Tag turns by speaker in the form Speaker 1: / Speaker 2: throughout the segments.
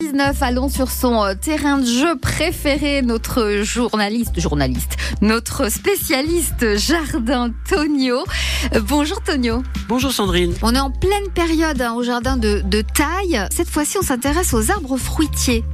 Speaker 1: 19, allons sur son euh, terrain de jeu préféré, notre journaliste, journaliste, notre spécialiste jardin Tonio. Euh, bonjour Tonio.
Speaker 2: Bonjour Sandrine.
Speaker 1: On est en pleine période hein, au jardin de, de taille. Cette fois-ci, on s'intéresse aux arbres fruitiers.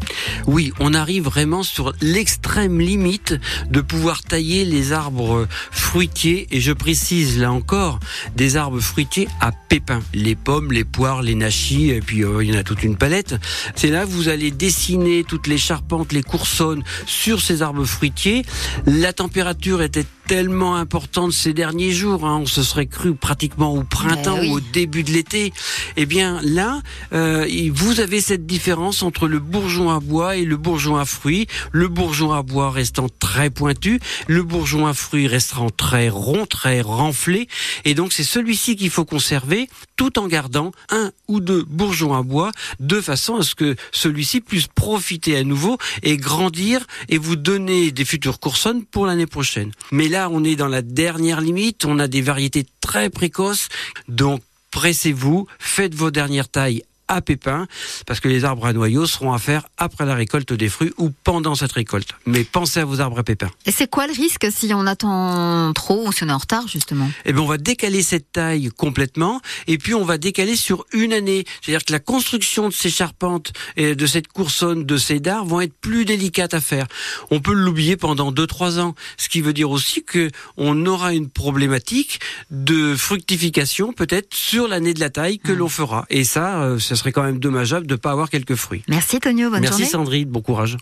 Speaker 2: Oui, on arrive vraiment sur l'extrême limite de pouvoir tailler les arbres fruitiers et je précise là encore des arbres fruitiers à pépins. Les pommes, les poires, les nachis et puis euh, il y en a toute une palette. C'est là vous allez dessiner toutes les charpentes, les coursonnes sur ces arbres fruitiers. La température était tellement importante ces derniers jours, hein, on se serait cru pratiquement au printemps
Speaker 1: Eh oui.
Speaker 2: ou au début de l'été. Eh bien là, euh, vous avez cette différence entre le bourgeon à bois et le bourgeon à fruits. Le bourgeon à bois restant très pointu, le bourgeon à fruits restant très rond, très renflé. Et donc c'est celui-ci qu'il faut conserver tout en gardant un ou deux bourgeons à bois de façon à ce que celui-ci puisse profiter à nouveau et grandir et vous donner des futures coursonnes pour l'année prochaine. Mais là, on est dans la dernière limite, on a des variétés très précoces, donc pressez-vous, faites vos dernières tailles à pépins, parce que les arbres à noyaux seront à faire après la récolte des fruits ou pendant cette récolte. Mais pensez à vos arbres à pépins.
Speaker 1: Et c'est quoi le risque si on attend trop ou si on est en retard justement?
Speaker 2: Eh bien, on va décaler cette taille complètement, et puis on va décaler sur une année. C'est-à-dire que la construction de ces charpentes et de cette coursonne, de ces dards vont être plus délicates à faire. On peut l'oublier pendant 2-3 ans, ce qui veut dire aussi que on aura une problématique de fructification peut-être sur l'année de la taille que l'on fera. Et ça, euh, ce serait quand même dommageable de ne pas avoir quelques fruits.
Speaker 1: Merci Tonio, bonne
Speaker 2: Merci
Speaker 1: journée.
Speaker 2: Sandrine, bon courage.